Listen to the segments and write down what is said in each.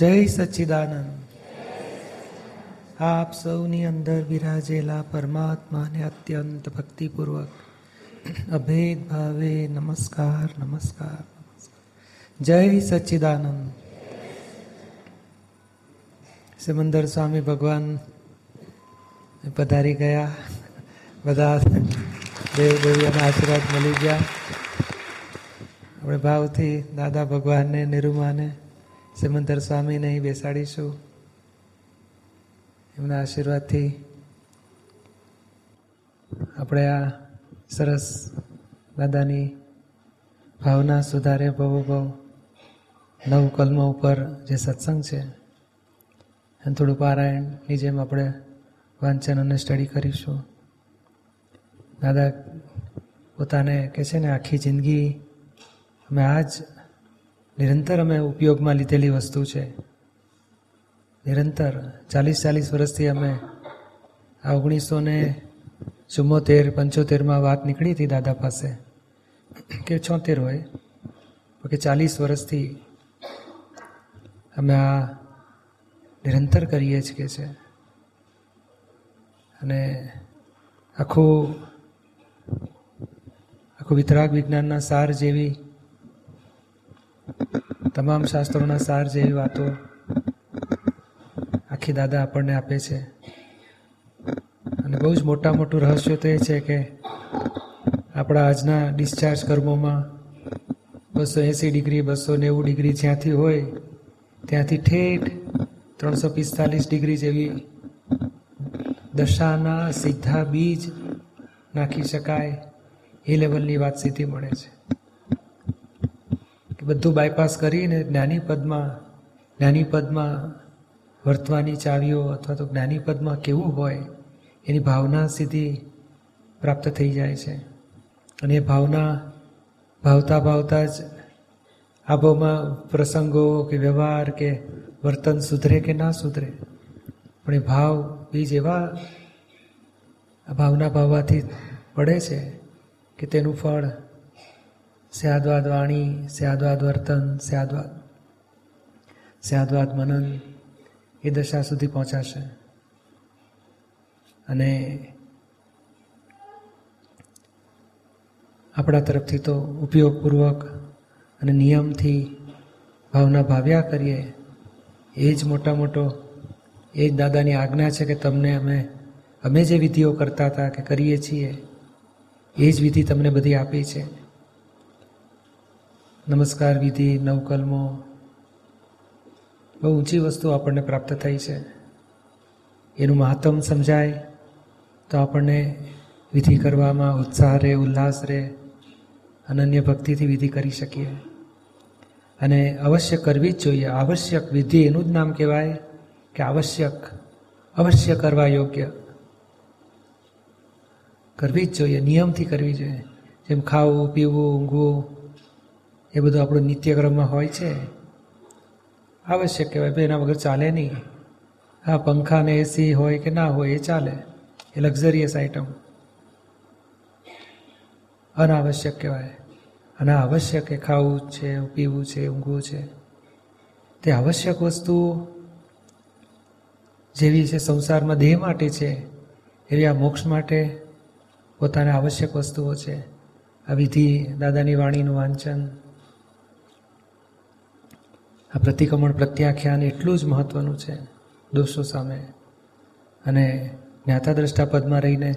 જય સચ્ચિદાનંદ આપ સૌની અંદર બિરાજેલા પરમાત્માને અત્યંત ભક્તિપૂર્વક અભેદ ભાવે નમસ્કાર નમસ્કાર જય સચ્ચિદાનંદ સિમંદર સ્વામી ભગવાન પધારી ગયા બધા દેવ દેવીઓના આશીર્વાદ મળી ગયા આપણે ભાવથી દાદા ભગવાનને નિરૂમાને સિમંદર સ્વામીને અહીં બેસાડીશું. એમના આશીર્વાદથી આપણે આ સરસ દાદાની ભાવના સુધારે બહુ ભવ. નવ કલમો ઉપર જે સત્સંગ છે અને થોડું પારાયણની જેમ આપણે વાંચન અને સ્ટડી કરીશું. દાદા પોતાને કહે છે ને, આખી જિંદગી અમે આ જ નિરંતર અમે ઉપયોગમાં લીધેલી વસ્તુ છે. નિરંતર ચાલીસ ચાલીસ વર્ષથી અમે આ ઓગણીસો ને ચુમ્મોતેર, પંચોતેરમાં વાત નીકળી હતી દાદા પાસે કે છોતેર હોય. કે ચાલીસ વર્ષથી અમે આ નિરંતર કરીએ છીએ છે. અને આખું આખું વિતરાગ વિજ્ઞાનના સાર જેવી તમામ શાસ્ત્રોના સાર જેવી વાતો આખી દાદા આપણને આપે છે. અને બહુ જ મોટા મોટું રહસ્ય તો એ છે કે આપણા આજના ડિસ્ચાર્જ કર્મોમાં બસો એંસી ડિગ્રી, બસો નેવું ડિગ્રી જ્યાંથી હોય, ત્યાંથી ઠેઠ ત્રણસો પિસ્તાલીસ ડિગ્રી જેવી દશાના સીધા બીજ નાખી શકાય એ લેવલની વાત સીધી મળે છે. બધું બાયપાસ કરીને જ્ઞાનીપદમાં જ્ઞાનીપદમાં વર્તવાની ચાવીઓ અથવા તો જ્ઞાનીપદમાં કેવું હોય, એની ભાવના સીધી પ્રાપ્ત થઈ જાય છે. અને એ ભાવના ભાવતા ભાવતા જ આબોમાં પ્રસંગો કે વ્યવહાર કે વર્તન સુધરે કે ના સુધરે, પણ એ ભાવ બીજ એવા ભાવના ભાવવાથી પડે છે કે તેનું ફળ સ્યાદવાદ વાણી સ્યાદવાદ. વર્તન સ્યાદવાદ સ્યાદવાદ મનન એ દશા સુધી પહોંચાશે. અને આપણા તરફથી તો ઉપયોગપૂર્વક અને નિયમથી ભાવના ભાવ્યા કરીએ, એ જ મોટા મોટો, એ જ દાદાની આજ્ઞા છે કે તમને અમે અમે જે વિધિઓ કરતા હતા કે કરીએ છીએ, એ જ વિધિ તમને બધી આપી છે. નમસ્કાર વિધિ, નવકલમો. બહુ ઊંચી વસ્તુ આપણને પ્રાપ્ત થઈ છે. એનું મહત્તમ સમજાય તો આપણને વિધિ કરવામાં ઉત્સાહ રહે, ઉલ્લાસ રહે, અનન્ય ભક્તિથી વિધિ કરી શકીએ. અને અવશ્ય કરવી જ જોઈએ. આવશ્યક વિધિ એનું જ નામ કહેવાય કે આવશ્યક, અવશ્ય કરવા યોગ્ય. કરવી જ જોઈએ, નિયમથી કરવી જોઈએ. જેમ ખાવું, પીવું, ઊંઘવું એ બધું આપણું નિત્યક્રમમાં હોય છે. આવશ્યક કહેવાય ભાઈ એના વગર ચાલે નહીં. હા પંખા ને એસી હોય કે ના હોય, એ ચાલે. એ લક્ઝરિયસ આઇટમ અનાવશ્યક કહેવાય. અને આવશ્યક કે ખાવું છે, પીવું છે, ઊંઘવું છે. તે આવશ્યક વસ્તુ જેવી છે સંસારમાં દેહ માટે છે, એવી આ મોક્ષ માટે પોતાને આવશ્યક વસ્તુઓ છે. આ વિધિ દાદાની વાણીનું વાંચન આ પ્રતિક્રમણ પ્રત્યાખ્યાન એટલું જ મહત્વનું છે દોષો સામે. અને જ્ઞાતા દ્રષ્ટા પદમાં રહીને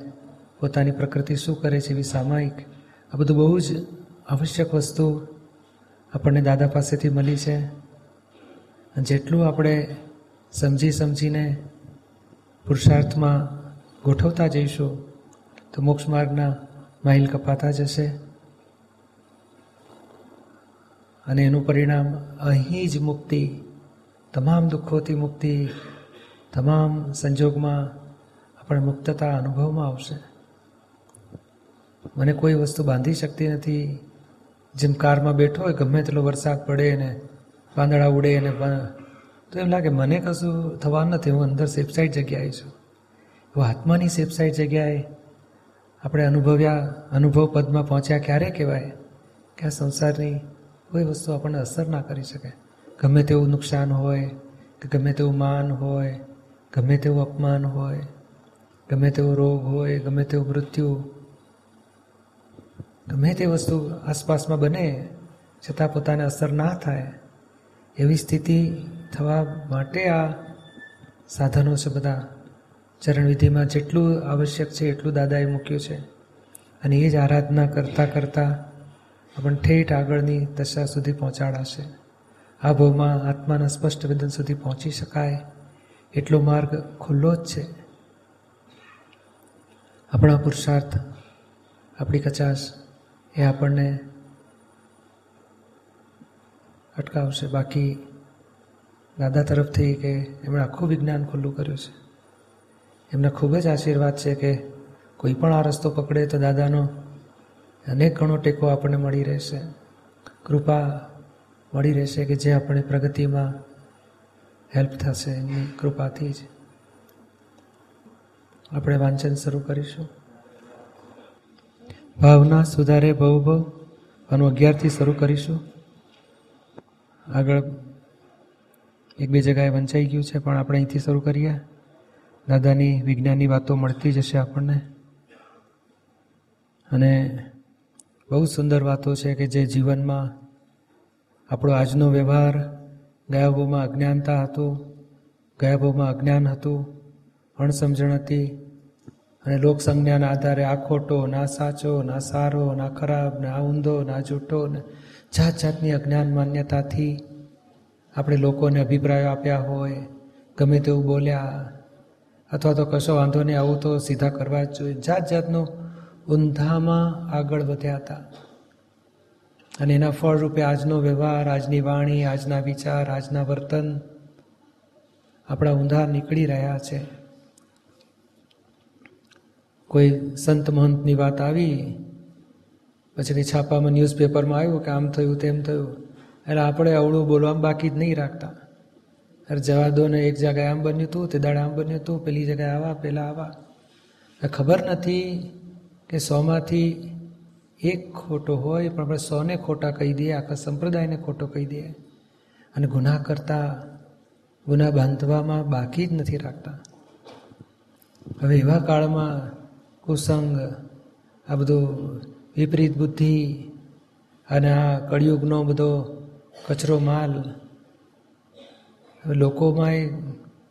પોતાની પ્રકૃતિ શું કરે છે એવી સામાયિક, આ બધું બહુ જ આવશ્યક વસ્તુ આપણને દાદા પાસેથી મળી છે. જેટલું આપણે સમજી સમજીને પુરુષાર્થમાં ગોઠવતા જઈશું, તો મોક્ષ માર્ગના માઇલ કપાતા જશે. અને એનું પરિણામ અહીં જ મુક્તિ, તમામ દુઃખોથી મુક્તિ, તમામ સંજોગમાં આપણે મુક્તતા અનુભવમાં આવશે. મને કોઈ વસ્તુ બાંધી શકતી નથી. જેમ કારમાં બેઠો હોય, ગમે તેટલો વરસાદ પડે ને પાંદડા ઉડે ને તો એમ લાગે મને કશું થવાનું નથી. હું અંદર સેફસાઇડ જગ્યાએ છું. એવું આત્માની સેફસાઇડ જગ્યાએ આપણે અનુભવ્યા, અનુભવ પદમાં પહોંચ્યા ક્યારે કહેવાય? કે આ સંસારની કોઈ વસ્તુ આપણને અસર ના કરી શકે. ગમે તેવું નુકસાન હોય, કે ગમે તેવું માન હોય, ગમે તેવું અપમાન હોય, ગમે તેવો રોગ હોય, ગમે તેવું મૃત્યુ, ગમે તે વસ્તુ આસપાસમાં બને, છતાં પોતાને અસર ના થાય, એવી સ્થિતિ થવા માટે આ સાધનો છે બધા. ચરણવિધિમાં જેટલું આવશ્યક છે એટલું દાદાએ મૂક્યું છે. અને એ જ આરાધના કરતાં કરતાં આપણને ઠેઠ આગળની દશા સુધી પહોંચાડાશે. આ ભાવમાં આત્માના સ્પષ્ટ વેદન સુધી પહોંચી શકાય. એટલો માર્ગ ખુલ્લો જ છે. આપણા પુરુષાર્થ, આપણી કચાશ, એ આપણને અટકાવશે. બાકી દાદા તરફથી કે એમણે આખું વિજ્ઞાન ખુલ્લું કર્યું છે. એમને ખૂબ જ આશીર્વાદ છે કે કોઈ પણ આ રસ્તો પકડે તો દાદાનો અનેક ગણો ટેકો આપણને મળી રહેશે. કૃપા મળી રહેશે કે જે આપણે પ્રગતિમાં હેલ્પ થશે એમની કૃપાથી જ. આપણે વાંચન શરૂ કરીશું. ભાવના સુધારે ભવ ભવ આનું અગિયારથી શરૂ કરીશું. આગળ એક બે જગાએ વંચાઈ ગયું છે, પણ આપણે અહીંથી શરૂ કરીએ. દાદાની વિજ્ઞાનની વાતો મળતી જશે આપણને. અને બહુ સુંદર વાતો છે કે જે જીવનમાં આપણો આજનો વ્યવહાર ગયા ભાવમાં અજ્ઞાનતા હતું, ગયા ભાવમાં અજ્ઞાન હતું અણસમજણ હતી અને લોકસંજ્ઞાના આધારે આ ખોટો, ના સાચો, ના સારો, ના ખરાબ, ના ઊંધો, ના જૂઠો, ને જાત જાતની અજ્ઞાન માન્યતાથી આપણે લોકોને અભિપ્રાયો આપ્યા હોય, ગમે તેવું બોલ્યા, અથવા તો કશો વાંધો નહીં, આવું તો સીધા કરવા જ જોઈએ. જાત જાતનું ઊંધામાં આગળ વધ્યા હતા. અને એના ફળ રૂપે આજનો વ્યવહાર, આજની વાણી, આજના વિચાર, આજના વર્તન આપણા ઊંધા નીકળી રહ્યા છે. કોઈ સંત મહંતની વાત આવી પછી છાપામાં ન્યૂઝપેપરમાં આવ્યું કે આમ થયું, તેમ થયું. એટલે આપણે અવળું બોલવામાં બાકી જ નહીં રાખતા. અરે જવા દો ને એક જગ્યાએ આમ બન્યું હતું તે દાડે આમ બન્યું હતું પેલી જગ્યાએ આવા, પેલા આવા. ખબર નથી કે સોમાંથી એક ખોટો હોય, પણ આપણે સોને ખોટા કહી દઈએ, આખા સંપ્રદાયને ખોટો કહી દઈએ. અને ગુનાહ કરતા ગુના બાંધવામાં બાકી જ નથી રાખતા. હવે એવા કાળમાં કુસંગ, આ બધું વિપરીત બુદ્ધિ અને આ કળિયુગનો બધો કચરો માલ, હવે લોકોમાં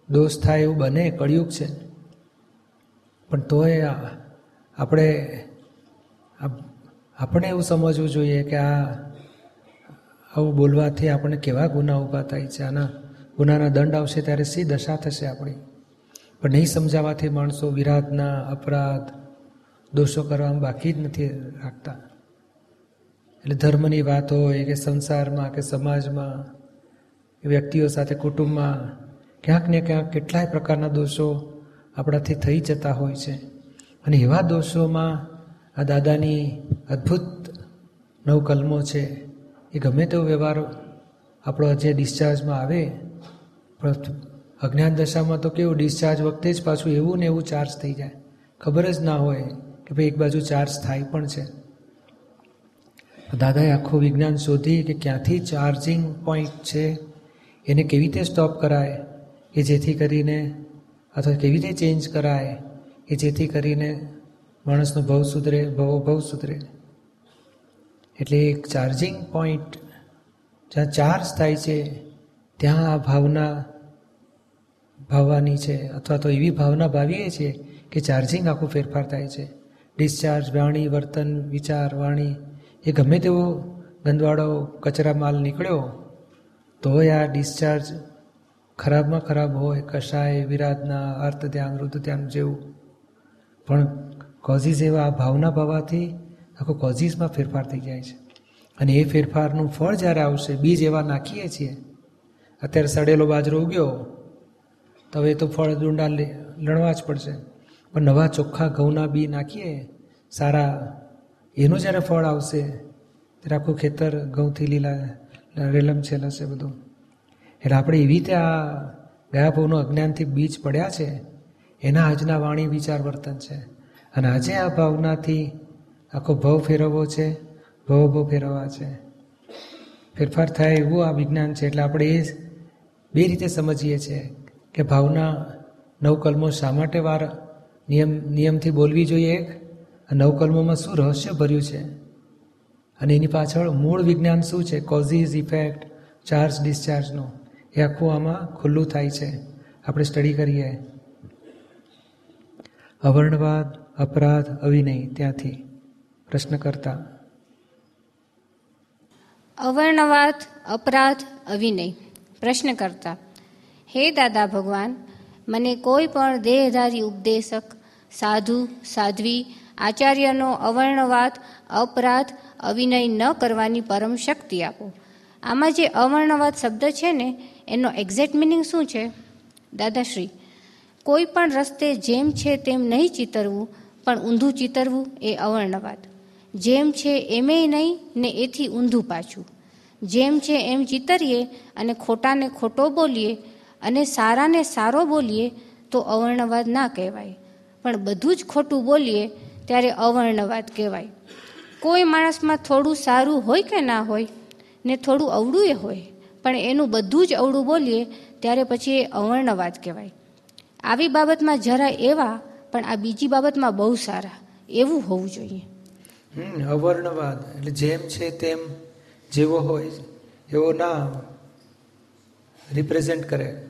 દોષ થાય એવું બને, કળિયુગ છે. પણ તોય આપણે આપણે એવું સમજવું જોઈએ કે આ આવું બોલવાથી આપણને કેવા ગુના ઊભા થાય છે? આના ગુનાના દંડ આવશે ત્યારે સી દશા થશે આપણી? પણ નહીં સમજાવવાથી માણસો વિરાધના, અપરાધ, દોષો કરવામાં બાકી જ નથી રાખતા. એટલે ધર્મની વાત હોય કે સંસારમાં કે સમાજમાં વ્યક્તિઓ સાથે કુટુંબમાં, ક્યાંક ને ક્યાંક કેટલાય પ્રકારના દોષો આપણાથી થઈ જતા હોય છે. અને એવા દોષોમાં આ દાદાની અદ્ભુત નવ કલમો છે, એ ગમે તેવો વ્યવહાર આપણો જે ડિસ્ચાર્જમાં આવે અજ્ઞાન દશામાં તો કેવું, ડિસ્ચાર્જ વખતે જ પાછું એવું ને એવું ચાર્જ થઈ જાય. ખબર જ ના હોય કે ભાઈ એક બાજુ ચાર્જ થાય પણ છે. દાદાએ આખું વિજ્ઞાન શોધી કે ક્યાંથી ચાર્જિંગ પોઈન્ટ છે, એને કેવી રીતે સ્ટોપ કરાય, કે જેથી કરીને, અથવા કેવી રીતે ચેન્જ કરાય કે જેથી કરીને માણસનો ભવ સુધરે, ભવ ભવ સુધરે. એટલે એક ચાર્જિંગ પોઈન્ટ જ્યાં ચાર્જ થાય છે, ત્યાં આ ભાવના ભાવવાની છે, અથવા તો એવી ભાવના ભાવીએ છીએ કે ચાર્જિંગ આખું ફેરફાર થાય છે. ડિસ્ચાર્જ વાણી, વર્તન, વિચાર, વાણી, એ ગમે તેવો ગંદવાળો કચરા માલ નીકળ્યો, તોય આ ડિસ્ચાર્જ ખરાબમાં ખરાબ હોય, કશાય વિરાધના અર્થ ધ્યાન રુદ્ધ ધ્યાન જેવું પણ કોઝિસ એવા ભાવના ભાવાથી આખો કોઝિસમાં ફેરફાર થઈ જાય છે. અને એ ફેરફારનું ફળ જ્યારે આવશે, બીજ એવા નાખીએ છીએ, અત્યારે સડેલો બાજરો ઉગ્યો, તો હવે તો ફળ ડુંડા લણવા જ પડશે. પણ નવા ચોખ્ખા ઘઉંના બી નાખીએ, સારા, એનું જ્યારે ફળ આવશે, ત્યારે આખું ખેતર ઘઉંથી લીલા રેલમ છે લશે બધું. એટલે આપણે એવી રીતે આ ગયા ભાવનું અજ્ઞાનથી બીજ પડ્યા છે એના આજના વાણી વિચાર વર્તન છે. અને આજે આ ભાવનાથી આખો ભવ ફેરવવો છે, ભવ ભવ ફેરવવા છે. ફેરફાર થાય એવું આ વિજ્ઞાન છે, એટલે આપણે એ બે રીતે સમજીએ છીએ કે ભાવના નવ કલમો શા માટે વાર નિયમ, નિયમથી બોલવી જોઈએ એક? નવકલમોમાં શું રહસ્ય ભર્યું છે? અને એની પાછળ મૂળ વિજ્ઞાન શું છે? કોઝિઝ, ઇફેક્ટ, ચાર્જ, ડિસ્ચાર્જનો. એ આખું આમાં ખુલ્લું થાય છે. આપણે સ્ટડી કરીએ. અવર્ણવાદ, અપરાધ, અવિનય ત્યાંથી પ્રશ્ન કરતા. અવર્ણવાદ, અપરાધ, અવિનય પ્રશ્ન કરતા. હે દાદા ભગવાન, મને કોઈ પણ દેહધારી ઉપદેશક, સાધુ, સાધ્વી, આચાર્યનો અવર્ણવાદ, અપરાધ, અવિનય ન કરવાની પરમ શક્તિ આપો. આમાં જે અવર્ણવાદ શબ્દ છે ને, એનો એક્ઝેક્ટ મિનિંગ શું છે? દાદાશ્રી કોઈ પણ રસ્તે જેમ છે તેમ નહીં ચિતરવું, પણ ઊંધું ચિતરવું એ અવર્ણવાદ. જેમ છે એમે નહીં ને એથી ઊંધું પાછું. જેમ છે એમ ચિતરીએ અને ખોટાને ખોટો બોલીએ અને સારાને સારો બોલીએ તો અવર્ણવાદ ના કહેવાય. પણ બધું જ ખોટું બોલીએ ત્યારે અવર્ણવાદ કહેવાય. કોઈ માણસમાં થોડું સારું હોય કે ના હોય, ને થોડું અવળું એ હોય, પણ એનું બધું જ અવળું બોલીએ ત્યારે પછી એ અવર્ણવાદ કહેવાય. આવી બાબતમાં જરા એવા, પણ આ બીજી બાબતમાં બહુ સારા. એવું હોવું જોઈએ. અવર્ણવાદ. એટલે જેમ છે તેમ જેવો હોય, એવો ના રિપ્રેઝેન્ટ કરે.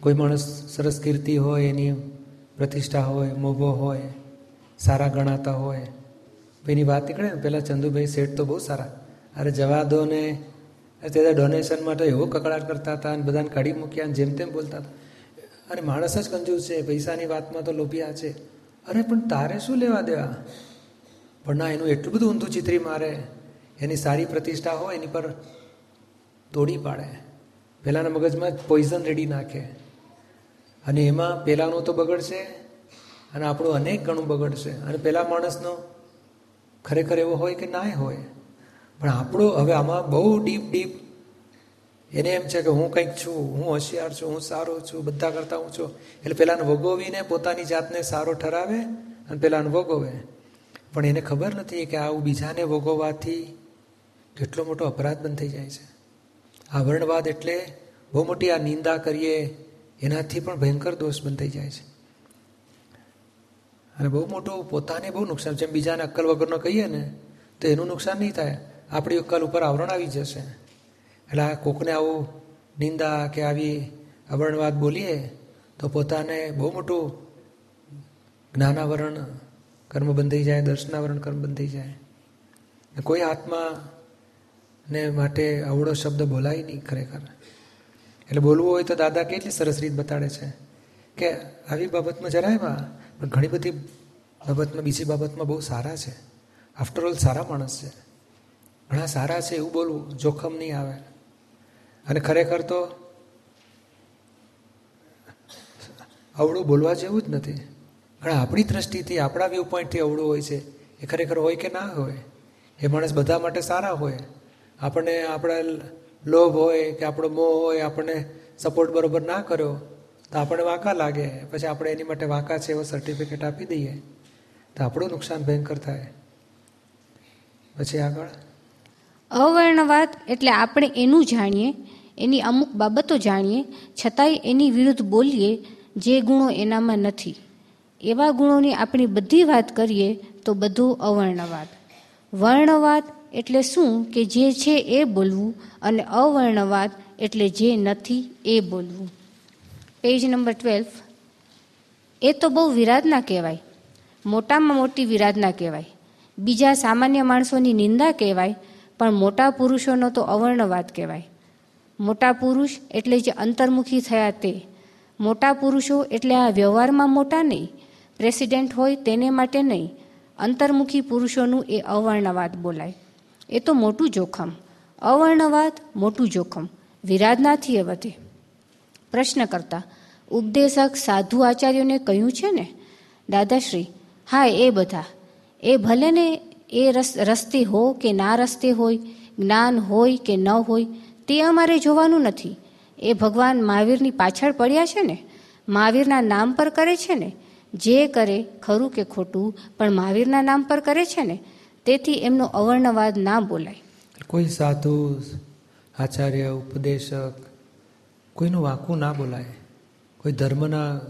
કોઈ માણસ સરસ કીર્તિ હોય, એની પ્રતિષ્ઠા હોય, મોભો હોય, સારા ગણાતા હોય એની વાત નીકળે ને પહેલાં ચંદુભાઈ શેઠ તો બહુ સારા. અરે જવા દો ને ત્યારે ડોનેશન માટે એવો કકડાટ કરતા હતા અને બધાને કાઢી મૂક્યા જેમ તેમ બોલતા હતા. અને માણસ જ કંજૂસ છે, પૈસાની વાતમાં તો લોભિયા છે. અરે પણ તારે શું લેવા દેવા? પણ ના, એનું એટલું બધું ઊંધું ચિત્રી મારે. એની સારી પ્રતિષ્ઠા હોય, એની પર તોડી પાડે. પહેલાંના મગજમાં પોઈઝન રેડી નાખે. અને એમાં પહેલાંનું તો બગડશે, અને આપણું અનેક ગણું બગડશે. અને પહેલાં માણસનો ખરેખર એવો હોય કે ના હોય. પણ આપણો હવે આમાં બહુ ડીપ ડીપ એને એમ છે કે હું કંઈક છું, હું હોશિયાર છું, હું સારો છું, બધા કરતાં હું છું. એટલે પેલાને વગોવીને પોતાની જાતને સારો ઠરાવે અને પેલાને ભોગવે પણ એને ખબર નથી કે આવું બીજાને ભોગવવાથી કેટલો મોટો અપરાધ બંધ થઈ જાય છે. આવરણવાદ એટલે બહુ મોટી આ નિંદા કરીએ, એનાથી પણ ભયંકર દોષ બંધ થઈ જાય છે. અને બહુ મોટું પોતાને બહુ નુકસાન, જેમ બીજાને અક્કલ વગરનો કહીએ ને, તો એનું નુકસાન નહીં થાય. આપણી અક્કલ ઉપર આવરણ આવી જશે. એટલે આ કોકને આવું નિંદા કે આવી અવર્ણવાદ બોલીએ તો પોતાને બહુ મોટું જ્ઞાનાવરણ કર્મ બંધાઈ જાય, દર્શનાવરણ કર્મ બંધાઈ જાય. કોઈ આત્મા ને માટે અવળો શબ્દ બોલાય નહીં ખરેખર. એટલે બોલવું હોય તો દાદા કેટલી સરસ રીત બતાડે છે કે આવી બાબતમાં જરાયમાં પણ ઘણી બધી બાબતમાં, બીજી બાબતમાં બહુ સારા છે. આફ્ટરઓલ સારા માણસ છે. ઘણા સારા છે એવું બોલવું, જોખમ નહીં આવે. અને ખરેખર તો અવળું બોલવા જેવું જ નથી. પણ આપણી દ્રષ્ટિથી, આપણા વ્યૂ પોઈન્ટથી અવળું હોય છે. એ ખરેખર હોય કે ના હોય? એ માણસ બધા માટે સારા હોય? આપણને આપણા લોભ હોય કે આપણો મોહ હોય, આપણને સપોર્ટ બરોબર ના કર્યો, તો આપણને વાંકા લાગે. પછી આપણે એની માટે વાંકા છે એવો સર્ટિફિકેટ આપી દઈએ. તો આપણું નુકસાન ભયંકર થાય. પછી આગળ? અવર્ણવાદ એટલે આપણે એનું જાણીએ એની અમુક બાબતો જાણીએ, છતાંય એની વિરુદ્ધ બોલીએ જે ગુણો એનામાં નથી. એવા ગુણોની આપણી બધી વાત કરીએ તો બધું અવર્ણવાદ. વર્ણવાદ એટલે શું કે જે છે એ બોલવું અને અવર્ણવાદ એટલે જે નથી એ બોલવું. Page number twelve. એ તો બહુ વિરાધના કહેવાય. મોટામાં મોટી વિરાધના કહેવાય. બીજા સામાન્ય માણસોની નિંદા કહેવાય, પણ મોટા પુરુષોનો તો અવર્ણવાદ કહેવાય. મોટા પુરુષ એટલે જે અંતર્મુખી થયા તે. મોટા પુરુષો એટલે આ વ્યવહારમાં મોટા નહીં. પ્રેસિડેન્ટ હોય તેને માટે નહીં. અંતર્મુખી પુરુષોનું એ અવર્ણવાદ બોલાય. એ તો મોટું જોખમ. અવર્ણવાદ મોટું જોખમ. વિરાધનાથી એ વધે. પ્રશ્ન કરતા ઉપદેશક, સાધુ આચાર્યોને કહ્યું છે ને? દાદાશ્રી, હા, એ બધા. એ ભલે ને એ રસ, રસ્તે હો કે ના રસ્તે હોય, જ્ઞાન હોય કે ન હોય તે અમારે જોવાનું નથી. એ ભગવાન મહાવીરની પાછળ પડ્યા છે ને? મહાવીરના નામ પર કરે છે ને? જે કરે ખરું કે ખોટું, પણ મહાવીરના નામ પર કરે છે ને? તેથી એમનો અવર્ણવાદ ના બોલાય. કોઈ સાધુ, આચાર્ય, ઉપદેશક કોઈનું વાંકું ના બોલાય. કોઈ ધર્મના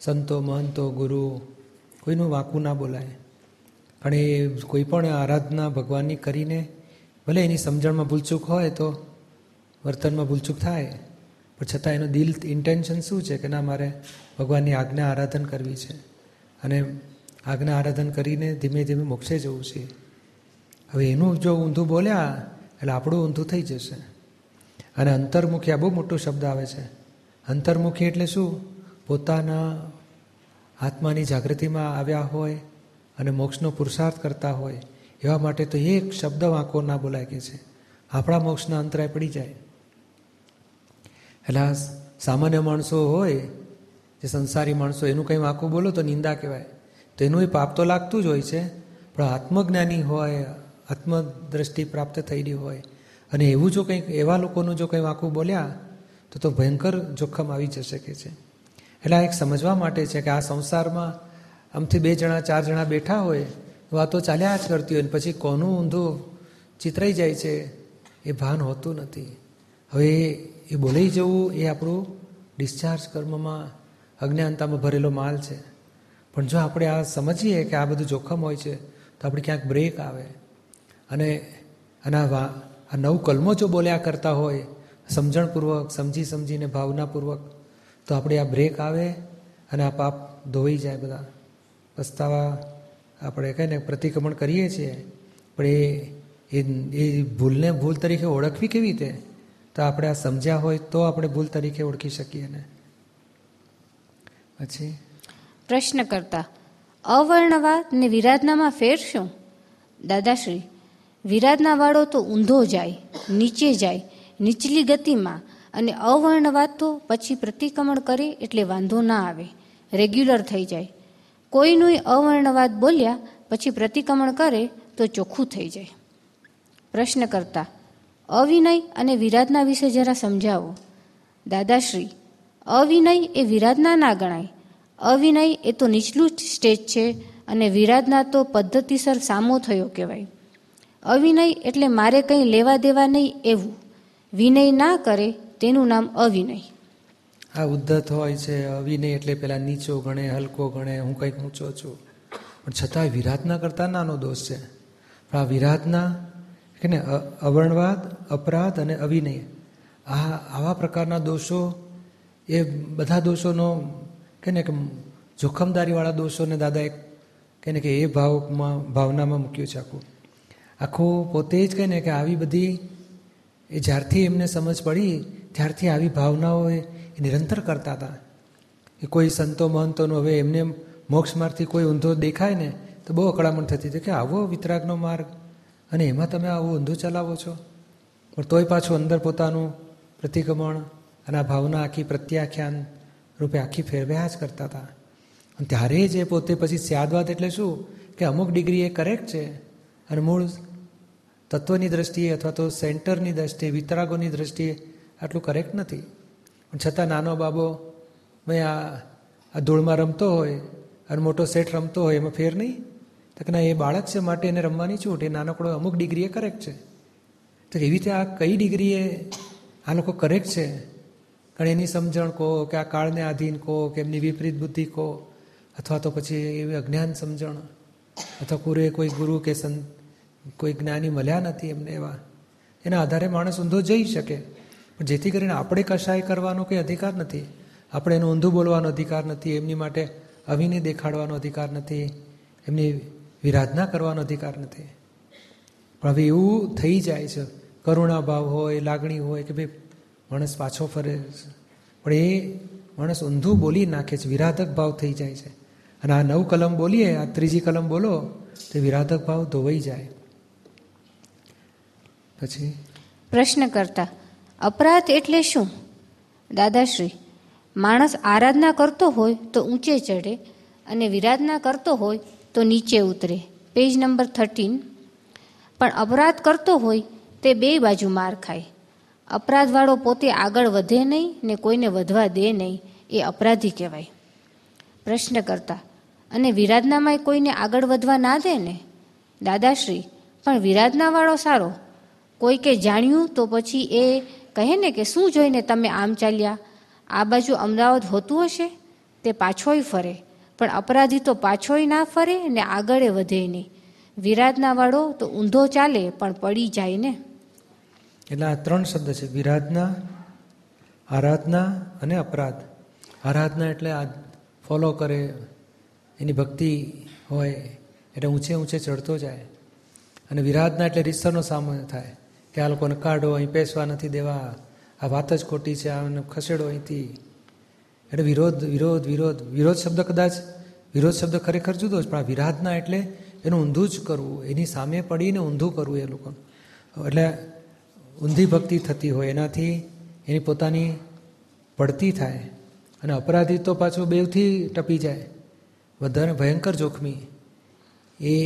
સંતો, મહંતો, ગુરુ કોઈનું વાંકું ના બોલાય. પણ એ કોઈ પણ આરાધના ભગવાનની કરીને ભલે એની સમજણમાં ભૂલચૂક હોય તો વર્તનમાં ભૂલચૂક થાય, પણ છતાં એનું દિલ ઇન્ટેન્શન શું છે કે ના, મારે ભગવાનની આજ્ઞા આરાધન કરવી છે. અને આજ્ઞા આરાધન કરીને ધીમે ધીમે મોક્ષે જવું છે. હવે એનું જો ઊંધું બોલ્યા, એટલે આપણું ઊંધું થઈ જશે. અને અંતર્મુખી આ બહુ મોટો શબ્દ આવે છે. અંતર્મુખી એટલે શું? પોતાના આત્માની જાગૃતિમાં આવ્યા હોય અને મોક્ષનો પુરુષાર્થ કરતા હોય, એવા માટે તો એક શબ્દ વાંકો ના બોલાય કે છે. આપણા મોક્ષના અંતરાય પડી જાય. એટલે સામાન્ય માણસો હોય, જે સંસારી માણસો, એનું કંઈ વાંકું બોલો તો નિંદા કહેવાય. તો એનું એ પાપ તો લાગતું જ હોય છે, પણ આત્મજ્ઞાની હોય, આત્મદ્રષ્ટિ પ્રાપ્ત થયેલી હોય, અને એવું જો કંઈક, એવા લોકોનું જો કંઈ વાંકું બોલ્યા, તો તો ભયંકર જોખમ આવી જ શકે છે. એટલે આ એક સમજવા માટે છે કે આ સંસારમાં આમથી બે જણા, ચાર જણા બેઠા હોય, વાતો ચાલ્યા જ કરતી હોય પછી કોનું ઊંધું ચિતરાઈ જાય છે, એ ભાન હોતું નથી. હવે એ બોલાઈ જવું એ આપણું ડિસ્ચાર્જ કર્મમાં અજ્ઞાનતામાં ભરેલો માલ છે. પણ જો આપણે આ સમજીએ કે આ બધું જોખમ હોય છે, તો આપણે ક્યાંક બ્રેક આવે. અને આના આ નવ કલમો જો બોલ્યા કરતા હોય, સમજણપૂર્વક, સમજી સમજીને, ભાવનાપૂર્વક, તો આપણે આ બ્રેક આવે અને આ પાપ ધોઈ જાય બધા. પસ્તાવા આપણે કહીને પ્રતિક્રમણ કરીએ છીએ, પણ એ એ ભૂલને ભૂલ તરીકે ઓળખવી કેવી રીતે? તો આપણે આ સમજ્યા હોય તો આપણે ભૂલ તરીકે ઓળખી શકીએ ને. પછી? પ્રશ્ન કરતા અવર્ણવાદ ને વિરાધનામાં ફેર શું? દાદાશ્રી, વિરાધનાવાળો તો ઊંધો જાય, નીચે જાય, નીચલી ગતિમાં અને અવર્ણવાદ તો પછી પ્રતિક્રમણ કરે એટલે વાંધો ના આવે, રેગ્યુલર થઈ જાય. કોઈનું અવર્ણવાદ બોલ્યા, પછી પ્રતિક્રમણ કરે તો ચોખ્ખું થઈ જાય. પ્રશ્ન કરતા અવિનય અને વિરાધના વિશે જરા સમજાવો. દાદાશ્રી, અવિનય એ વિરાધના ના ગણાય. અવિનય એ તો નીચલું સ્ટેજ છે અને વિરાધના તો પદ્ધતિસર સામો થયો કહેવાય. અવિનય એટલે મારે કંઈ લેવા દેવા નહીં એવું. વિનય ના કરે તેનું નામ અવિનય. આ ઉદ્ધત હોય છે, અવિનય એટલે પેલા નીચો ગણે, હલકો ગણે, હું કંઈક ઊંચો છું. પણ છતાંય વિરાધના કરતા નાનો દોષ છે. પણ આ વિરાધના કે ને અવર્ણવાદ, અપરાધ અને અવિનય. આ, આવા પ્રકારના દોષો, એ બધા દોષોનો, કે ને કે જોખમદારીવાળા દોષોને દાદા એક, કે ને, કે એ ભાવમાં, ભાવનામાં મૂક્યું છે આખું. આખું પોતે જ કહે ને, કે આવી બધી, એ જ્યારથી એમને સમજ પડી, ત્યારથી આવી ભાવનાઓ એ નિરંતર કરતા હતા. એ કોઈ સંતો, મહંતોનું હવે એમને મોક્ષ માર્ગથી કોઈ ઊંધો દેખાય ને, તો બહુ અકળામણ થતી હતી કે આવો વિતરાગનો માર્ગ અને એમાં તમે આવું ઊંધું ચલાવો છો. પણ તોય પાછું અંદર પોતાનું પ્રતિક્રમણ અને આ ભાવના આખી પ્રત્યાખ્યાન રૂપે આખી ફેરવ્યા જ કરતા હતા. અને ત્યારે જ એ પોતે પછી સ્યાદવાદ એટલે શું? કે અમુક ડિગ્રી એ કરેક્ટ છે. અને મૂળ તત્વની દ્રષ્ટિએ અથવા તો સેન્ટરની દ્રષ્ટિએ, વિતરાગોની દ્રષ્ટિએ આટલું કરેક્ટ નથી. પણ છતાં નાનો બાબો મેં આ ધૂળમાં રમતો હોય અને મોટો સેટ રમતો હોય, એમાં ફેર નહીં. તો કે ના, એ બાળક છે, માટે એને રમવાની છૂટ એ નાનકડો અમુક ડિગ્રીએ કરેક્ટ છે. તો એવી રીતે આ કઈ ડિગ્રીએ આ લોકો કરેક્ટ છે? કારણ એની સમજણ કહો, કે આ કાળને આધીન કહો, કે એમની વિપરીત બુદ્ધિ કહો, અથવા તો પછી એવી અજ્ઞાન સમજણ, અથવા પૂરે કોઈ ગુરુ કે સંત, કોઈ જ્ઞાની મળ્યા નથી એમને એવા. એના આધારે માણસ ઊંધો જઈ શકે. પણ જેથી કરીને આપણે કશાય કરવાનો કંઈ અધિકાર નથી. આપણે એનું ઊંધું બોલવાનો અધિકાર નથી. એમની માટે અવિને દેખાડવાનો અધિકાર નથી. એમની વિરાધના કરવાનો અધિકાર નથી. પણ હવે એવું થઈ જાય છે. કરુણા ભાવ હોય, લાગણી હોય કે ભાઈ માણસ પાછો ફરે. છે પણ એ માણસ ઊંધું બોલી નાખે છે. વિરાધક ભાવ થઈ જાય છે. અને આ નવ કલમ બોલીએ, આ ત્રીજી કલમ બોલો, તો વિરાધક ભાવ ધોવાઈ જાય. પછી? પ્રશ્ન કરતા, અપરાધ એટલે શું? દાદાશ્રી, માણસ આરાધના કરતો હોય તો ઊંચે ચડે અને વિરાધના કરતો હોય તો નીચે ઉતરે. પેજ નંબર થર્ટીન પણ અપરાધ કરતો હોય તે બે બાજુ માર ખાય. અપરાધવાળો પોતે આગળ વધે નહીં ને કોઈને વધવા દે નહીં, એ અપરાધી કહેવાય. પ્રશ્ન કરતા, અને વિરાધનામાં કોઈને આગળ વધવા ના દે ને? દાદાશ્રી, પણ વિરાધનાવાળો સારો. કોઈ કે જાણ્યું તો પછી એ કહે ને કે શું જોઈને તમે આમ ચાલ્યા? આ બાજુ અમદાવાદ હોતું હશે? તે પાછોય ફરે. પણ અપરાધી તો પાછોય ના ફરે ને આગળ વધે નહીં. વિરાધના વાળો તો ઊંધો ચાલે પણ પડી જાય ને. એટલે આ ત્રણ શબ્દ છે, વિરાધના, આરાધના અને અપરાધ. આરાધના એટલે આ ફોલો કરે, એની ભક્તિ હોય, એટલે ઊંચે ઊંચે ચડતો જાય. અને વિરાધના એટલે રીસરનો સામનો થાય, કે આ લોકોને કાઢો અહીં પેસવા નથી દેવા, આ વાત જ ખોટી છે આને ખસેડો અહીંથી. એટલે વિરોધ વિરોધ વિરોધ વિરોધ શબ્દ કદાચ, વિરોધ શબ્દ ખરેખર જુદો જ, પણ આ વિરાધના એટલે એનું ઊંધું જ કરવું, એની સામે પડીને ઊંધું કરવું એ લોકો એટલે ઊંધી ભક્તિ થતી હોય, એનાથી એની પોતાની પડતી થાય અને અપરાધી તો પાછું બેવથી ટપી જાય. વધારે ભયંકર જોખમી એ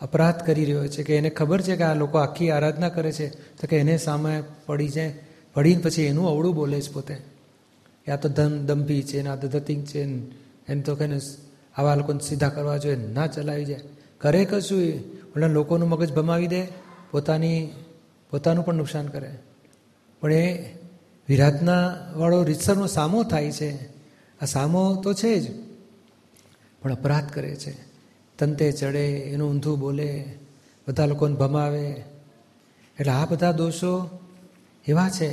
અપરાધ કરી રહ્યો છે કે એને ખબર છે કે આ લોકો આખી આરાધના કરે છે, તો કે એને સામે પડી જાય, પડીને પછી એનું અવળું બોલે છે પોતે. કે આ તો ધન દંભી છે ને આ તો ધતિંગ છે એમ તો કહીને આવા લોકોને સીધા કરવા જોઈએ ના ચલાવી જાય કરે કશું એ ઓલા લોકોનું મગજ ભમાવી દે પોતાની પોતાનું પણ નુકસાન કરે પણ એ વિરાટના વાળો રીતસરનો સામો થાય છે આ સામો તો છે જ પણ અપરાધ કરે છે તંતે ચડે એનું ઊંધું બોલે બધા લોકોને ભમાવે એટલે આ બધા દોષો એવા છે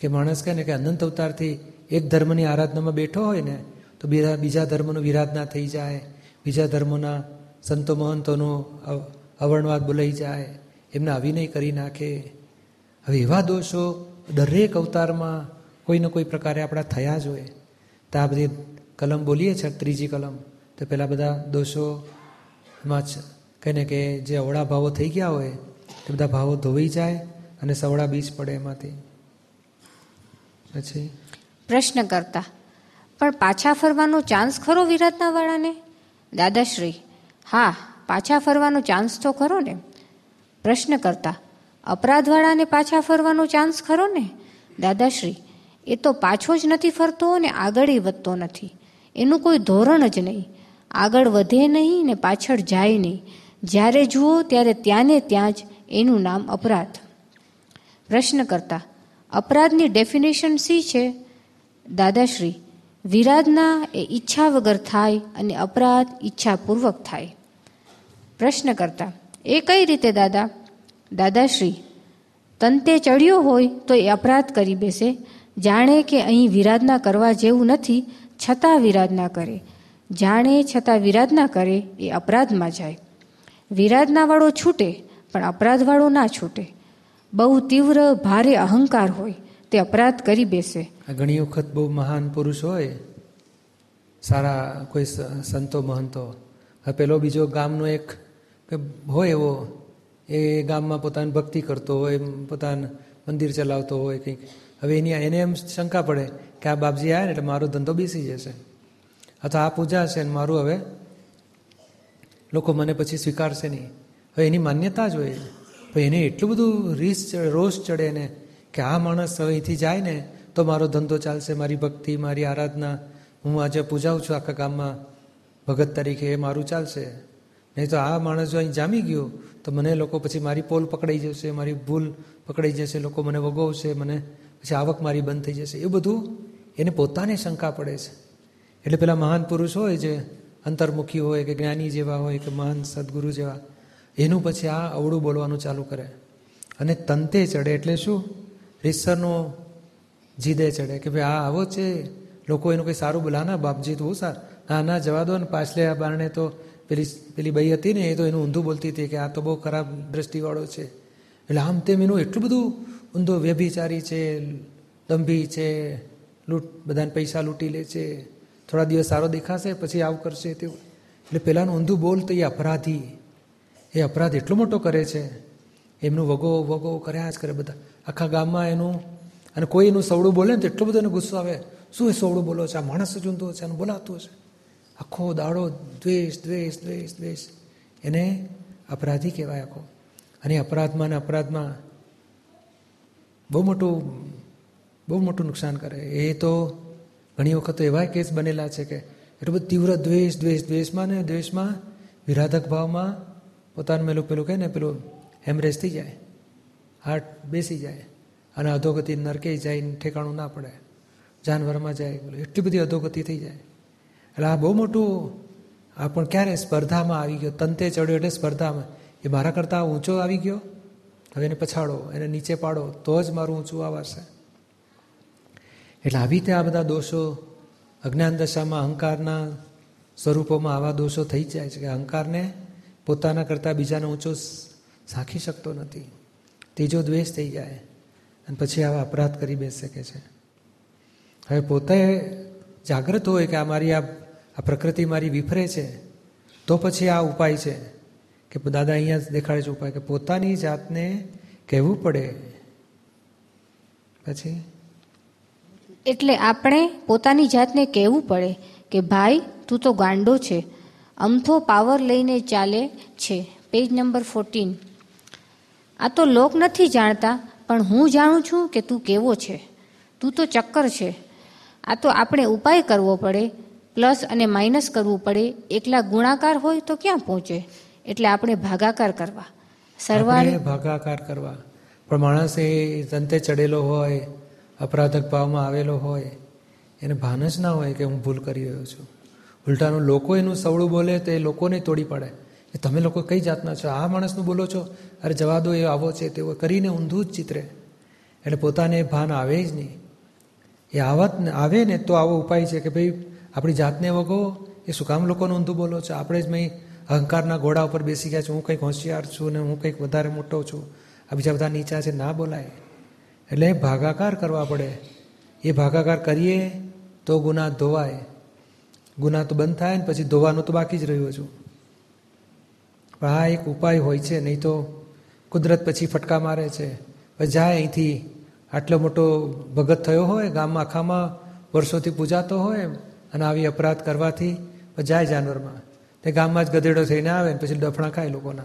કે માણસ કહે ને કે અનંત અવતારથી એક ધર્મની આરાધનામાં બેઠો હોય ને, તો બીજા બીજા ધર્મનું વિરાધના થઈ જાય, બીજા ધર્મોના સંતો મહંતોનો અવર્ણવાદ બોલાઈ જાય, એમને અવિનય કરી નાખે. હવે એવા દોષો દરેક અવતારમાં કોઈને કોઈ પ્રકારે આપણા થયા જ હોય. તો આ બધી કલમ બોલીએ છીએ, ત્રીજી કલમ. તો પેલા બધા દોષોમાં જ કહીને કે જે અવળા ભાવો થઈ ગયા હોય, તે બધા ભાવો ધોવાઈ જાય અને સવળા બીજ પડે એમાંથી. પછી? પ્રશ્ન કરતા, પણ પાછા ફરવાનો ચાન્સ ખરો વિરાટના વાળાને દાદાશ્રી, હા, પાછા ફરવાનો ચાન્સ તો ખરો ને. પ્રશ્ન કરતા, અપરાધવાળાને પાછા ફરવાનો ચાન્સ ખરો ને? દાદાશ્રી, એ તો પાછો જ નથી ફરતો ને આગળ વધતો નથી. એનું કોઈ ધોરણ જ નહીં. આગળ વધે નહીં ને પાછળ જાય નહીં. જ્યારે જુઓ ત્યારે ત્યાંને ત્યાં જ એનું નામ અપરાધ. પ્રશ્ન કરતા, અપરાધની ડેફિનેશન શી છે? દાદાશ્રી, વિરાધના એ ઈચ્છા વગર થાય અને અપરાધ ઈચ્છાપૂર્વક થાય. પ્રશ્ન કરતા, એ કઈ રીતે દાદા? દાદાશ્રી, તંતે ચડ્યો હોય તો એ અપરાધ કરી બેસે. જાણે કે અહીં વિરાધના કરવા જેવું નથી, છતાં વિરાધના કરે. જાણે છતાં વિરાધના કરે એ અપરાધમાં જાય. વિરાધનાવાળો છૂટે, પણ અપરાધવાળો ના છૂટે. બહુ તીવ્ર, ભારે અહંકાર હોય. તે અપરાધ કરી બેસે. ઘણી વખત બહુ મહાન પુરુષ હોય, સારા કોઈ સંતો, મહંતો. હવે પેલો બીજો ગામનો એક હોય એવો, એ ગામમાં પોતાની ભક્તિ કરતો હોય પોતાનું મંદિર ચલાવતો હોય કંઈક. હવે એની એને એમ શંકા પડે કે આ બાપજી આવ્યા ને એટલે મારો ધંધો બેસી જશે. અથવા આ પૂજા છે ને મારું હવે લોકો મને પછી સ્વીકારશે નહીં. હવે એની માન્યતા જ હોય. પણ એને એટલું બધું રીસ રોષ ચડે ને કે આ માણસ અહીંથી જાય ને, તો મારો ધંધો ચાલશે, મારી ભક્તિ, મારી આરાધના. હું આજે પૂજાવું છું આખા ગામમાં. ભગત તરીકે એ મારું ચાલશે. નહીં તો આ માણસ જો અહીં જામી ગયો, તો મને લોકો પછી મારી પોલ પકડાઈ જશે, મારી ભૂલ પકડાઈ જશે, લોકો મને વગોવશે, મને પછી આવક મારી બંધ થઈ જશે. એ બધું એને પોતાને શંકા પડે છે. એટલે પેલા મહાન પુરુષ હોય જે અંતર્મુખી હોય કે જ્ઞાની જેવા હોય કે મહાન સદગુરુ જેવા, એનું પછી આ અવળું બોલવાનું ચાલુ કરે. અને તંતે ચડે એટલે શું? રીસરનો જીદે ચડે કે ભાઈ આ આવો છે. લોકો એનું કંઈ સારું બોલાના બાપજી, તો સાર હા, ના, જવા દો ને પાછલે આ બારણે. તો પેલી પેલી બઈ હતી ને, એ તો એનું ઊંધું બોલતી હતી કે આ તો બહુ ખરાબ દ્રષ્ટિવાળો છે. એટલે આમ તેમ એનું એટલું બધું ઊંધો વ્યભિચારી છે, દંભી છે, લૂંટ, બધાને પૈસા લૂંટી લે છે. થોડા દિવસ સારો દેખાશે, પછી આવું કરશે તેવું. એટલે પહેલાંનું ઊંધું બોલ તો એ અપરાધી. એ અપરાધ એટલો મોટો કરે છે. એમનું વગો વગો કર્યા જ કરે બધા. આખા ગામમાં એનું અને કોઈ એનું સવડું બોલે ને તો એટલો બધો એને ગુસ્સો આવે. શું એ સવડું બોલો છે? આ માણસ જ છે એનું બોલાતું છે આખો દાડો દ્વેષ દ્વેષ દ્વેષ દ્વેષ. એને અપરાધી કહેવાય આખો. અને અપરાધમાં ને અપરાધમાં બહુ મોટું બહુ મોટું નુકસાન કરે. એ તો ઘણી વખત એવા કેસ બનેલા છે કે એટલું બધું તીવ્ર દ્વેષ દ્વેષ, દ્વેષમાં ને દ્વેષમાં વિરાધક ભાવમાં પોતાનું મેલું પેલું કહે ને, પેલું હેમરેજ થઈ જાય. હાર્ટ બેસી જાય અને અધોગતિ નરકે જાય ઠેકાણું ના પડે. જાનવરમાં જાય એટલી બધી અધોગતિ થઈ જાય. એટલે આ બહુ મોટું આ પણ ક્યારે સ્પર્ધામાં આવી ગયો? તંતે ચડ્યો એટલે સ્પર્ધામાં. એ મારા કરતાં ઊંચો આવી ગયો? હવે એને પછાડો, એને નીચે પાડો, તો જ મારું ઊંચું આવાશે એટલે આવી રીતે આ બધા દોષો અજ્ઞાન દશામાં, અહંકારના સ્વરૂપોમાં આવા દોષો થઈ જાય છે કે અહંકારને પોતાના કરતાં બીજાને ઊંચો સાખી શકતો નથી. ત્રીજો દ્વેષ થઈ જાય અને પછી આવા અપરાધ કરી બેસી શકે છે. હવે પોતે જાગૃત હોય કે આ મારી આ પ્રકૃતિ મારી વિફરે છે, તો પછી આ ઉપાય છે કે દાદા અહીંયા દેખાડે છે ઉપાય કે પોતાની જાતને કહેવું પડે. પછી? એટલે આપણે પોતાની જાતને કહેવું પડે કે ભાઈ, તું તો ગાંડો છે, અમથો પાવર લઈને ચાલે છે. પેજ નંબર ફોર્ટીન આ તો લોક નથી જાણતા, પણ હું જાણું છું કે તું કેવો છે. તું તો ચક્કર છે. આ તો આપણે ઉપાય કરવો પડે, પ્લસ અને માઇનસ કરવું પડે. એકલા ગુણાકાર હોય તો ક્યાં પહોંચે? એટલે આપણે ભાગાકાર કરવા. સરવાળે ભાગાકાર કરવા. પણ માણસ એ તંતે ચડેલો હોય, અપરાધક ભાવમાં આવેલો હોય, એને ભાન જ ના હોય કે હું ભૂલ કરી રહ્યો છું. ઉલટાનું લોકો એનું સવળું બોલે તો એ લોકોને તોડી પાડે. તમે લોકો કઈ જાતના છો? આ માણસનું બોલો છો? અરે જવા દો, એ આવો છે તેવો કરીને ઊંધું જ ચિત્રે. એટલે પોતાને ભાન આવે જ નહીં. એ આવત આવે ને તો આવો ઉપાય છે કે ભાઈ આપણી જાતને વગો, એ શું કામ લોકોને ઊંધું બોલો છો? આપણે જ મેં અહંકારના ઘોડા ઉપર બેસી ગયા છું. હું કંઈક હોશિયાર છું ને હું કંઈક વધારે મોટો છું. આ બીજા બધા નીચા છે, ના બોલાય. એટલે ભાગાકાર કરવા પડે. એ ભાગાકાર કરીએ તો ગુના ધોવાય. ગુના તો બંધ થાય ને પછી ધોવાનું તો બાકી જ રહ્યું છું પણ આ એક ઉપાય હોય છે, નહીં તો કુદરત પછી ફટકા મારે છે. જાય અહીંથી, આટલો મોટો ભગત થયો હોય, ગામમાં, આખામાં વર્ષોથી પૂજાતો હોય અને આવી અપરાધ કરવાથી જાય જાનવરમાં. તે ગામમાં જ ગધેડો થઈને આવે ને પછી ડફણા ખાય લોકોના.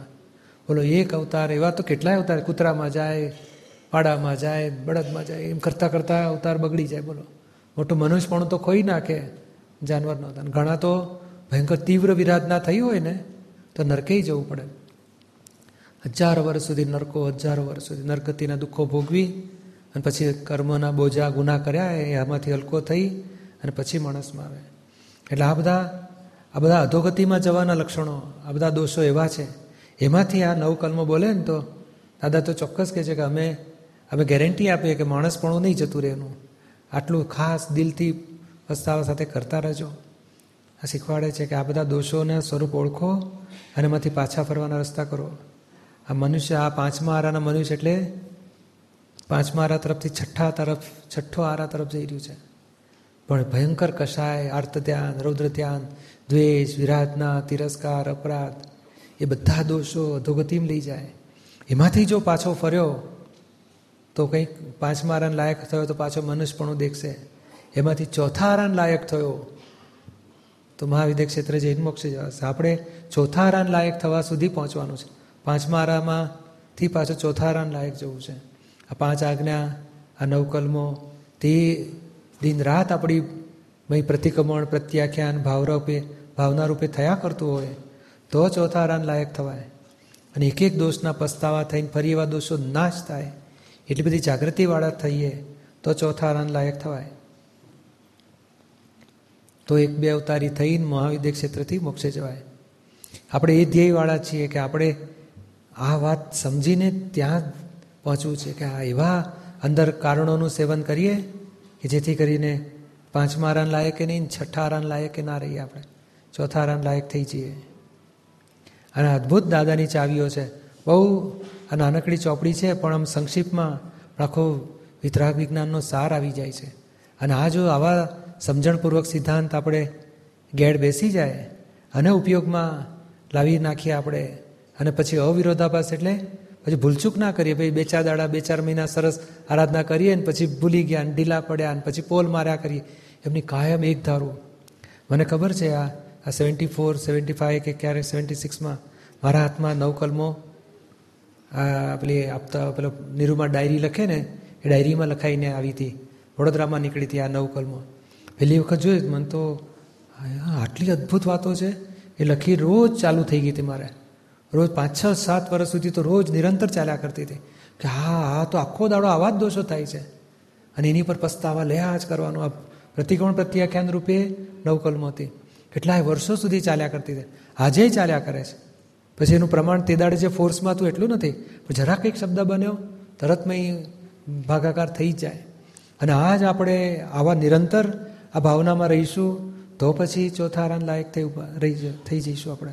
બોલો, એક અવતાર, એવા તો કેટલાય અવતાર, કૂતરામાં જાય, પાડામાં જાય, બળદમાં જાય, એમ કરતાં કરતાં અવતાર બગડી જાય. બોલો, મોટું મનુષ્યપણું તો ખોઈ નાખે જાનવરનો ઘણા તો ભયંકર તીવ્ર વિરાધના થઈ હોય ને તો નરકેય જવું પડે. હજાર વર્ષ સુધી નરકો, હજારો વર્ષ સુધી નરકતીના દુઃખો ભોગવી અને પછી કર્મના બોજા, ગુના કર્યા, એ આમાંથી હલકો થઈ અને પછી માણસમાં આવે. એટલે આ બધા આ બધા અધોગતિમાં જવાના લક્ષણો, આ બધા દોષો એવા છે. એમાંથી આ નવ કલમો બોલે ને તો દાદા તો ચોક્કસ કહે છે કે અમે અમે ગેરંટી આપીએ કે માણસપણું નહીં જતું રહે એનું આટલું ખાસ દિલથી પસ્તાવા સાથે કરતા રહેજો. આ શીખવાડે છે કે આ બધા દોષોના સ્વરૂપ ઓળખો અને એમાંથી પાછા ફરવાના રસ્તા કરો. આ મનુષ્ય, આ પાંચમા આરાના મનુષ્ય એટલે પાંચમા આરા તરફથી છઠ્ઠા તરફ, છઠ્ઠો આરા તરફ જઈ રહ્યું છે. પણ ભયંકર કષાય આર્ત ધ્યાન રૌદ્ર ધ્યાન દ્વેષ, વિરાધના, તિરસ્કાર, અપરાધ, એ બધા દોષો અધોગતિમાં લઈ જાય. એમાંથી જો પાછો ફર્યો, તો કંઈક પાંચમા આરાન લાયક થયો તો પાછો મનુષ્યપણું દેખશે. એમાંથી ચોથા આરાન લાયક થયો તો મહાવિદ્ય ક્ષેત્ર જઈને મોક્ષી જવાશે આપણે ચોથા આરાન લાયક થવા સુધી પહોંચવાનું છે. પાંચમા આરામાંથી પાછો ચોથા આરાન લાયક જવું છે. આ પાંચ આજ્ઞા, આ નવકલમો તે દિન રાત આપણી ભાઈ પ્રતિક્રમણ, પ્રત્યાખ્યાન, ભાવરૂપે ભાવના રૂપે થયા કરતું હોય, તો ચોથા આરાન લાયક થવાય. અને એક એક દોષના પસ્તાવા થઈને ફરી એવા દોષો નાશ થાય. એટલી બધી જાગૃતિવાળા થઈએ તો ચોથા આરાન લાયક થવાય. તો એક બે અવતારી થઈને મહાવિદ્ય ક્ષેત્રથી મોક્ષે જવાય. આપણે એ ધ્યેયવાળા છીએ કે આપણે આ વાત સમજીને ત્યાં પહોંચવું છે કે આ એવા અંદર કારણોનું સેવન કરીએ કે જેથી કરીને પાંચમા આરાન લાયકે નહીં છઠ્ઠા આરાન લાયકે ના રહીએ આપણે. ચોથા આરાન લાયક થઈ જઈએ. અને અદ્ભુત દાદાની ચાવીઓ છે. બહુ આ નાનકડી ચોપડી છે, પણ આમ સંક્ષિપ્તમાં આખો વિતરાગ વિજ્ઞાનનો સાર આવી જાય છે. અને આ જો આવા સમજણપૂર્વક સિદ્ધાંત આપણે ગેડ બેસી જાય અને ઉપયોગમાં લાવી નાખીએ આપણે. અને પછી અવિરોધાભાસ એટલે પછી ભૂલચૂક ના કરીએ. ભાઈ બે ચાર દાડા, બે ચાર મહિના સરસ આરાધના કરીએ ને પછી ભૂલી ગયા ને ઢીલા પડ્યા ને પછી પોલ માર્યા કરીએ. એમની કાયમ એક ધારું. મને ખબર છે આ આ સેવન્ટી ફોર સેવન્ટી ફાઈવ કે ક્યારેક સેવન્ટી સિક્સમાં મારા હાથમાં નવકલમો, આ પેલી આપતા પેલો નિરૂમાં ડાયરી લખે ને એ ડાયરીમાં લખાઈને આવી હતી. વડોદરામાં નીકળી હતી આ નવકલમો. પહેલી વખત જોયું, મને તો આટલી અદ્ભુત વાતો છે. એ લખી રોજ ચાલુ થઈ ગઈ હતી મારે. રોજ પાંચ, છ, સાત વર્ષ સુધી તો રોજ નિરંતર ચાલ્યા કરતી હતી. કે હા હા તો આખો દાડો આવા જ દોષો થાય છે. અને એની પર પસ્તાવા લેયા જ કરવાનું. આ પ્રતિકોણ પ્રત્યાખ્યાન રૂપે નવકલમો હતી. કેટલાય વર્ષો સુધી ચાલ્યા કરતી હતી. આજે ચાલ્યા કરે છે. પછી એનું પ્રમાણ તે દાડે જે ફોર્સમાં હતું એટલું નથી. પણ જરા કંઈક શબ્દ બન્યો તરતમાં એ ભાગાકાર થઈ જાય. અને આ જ આપણે આવા નિરંતર આ ભાવનામાં રહીશું તો પછી ચોથા આરાન લાયક થઈ રહી થઈ જઈશું આપણે.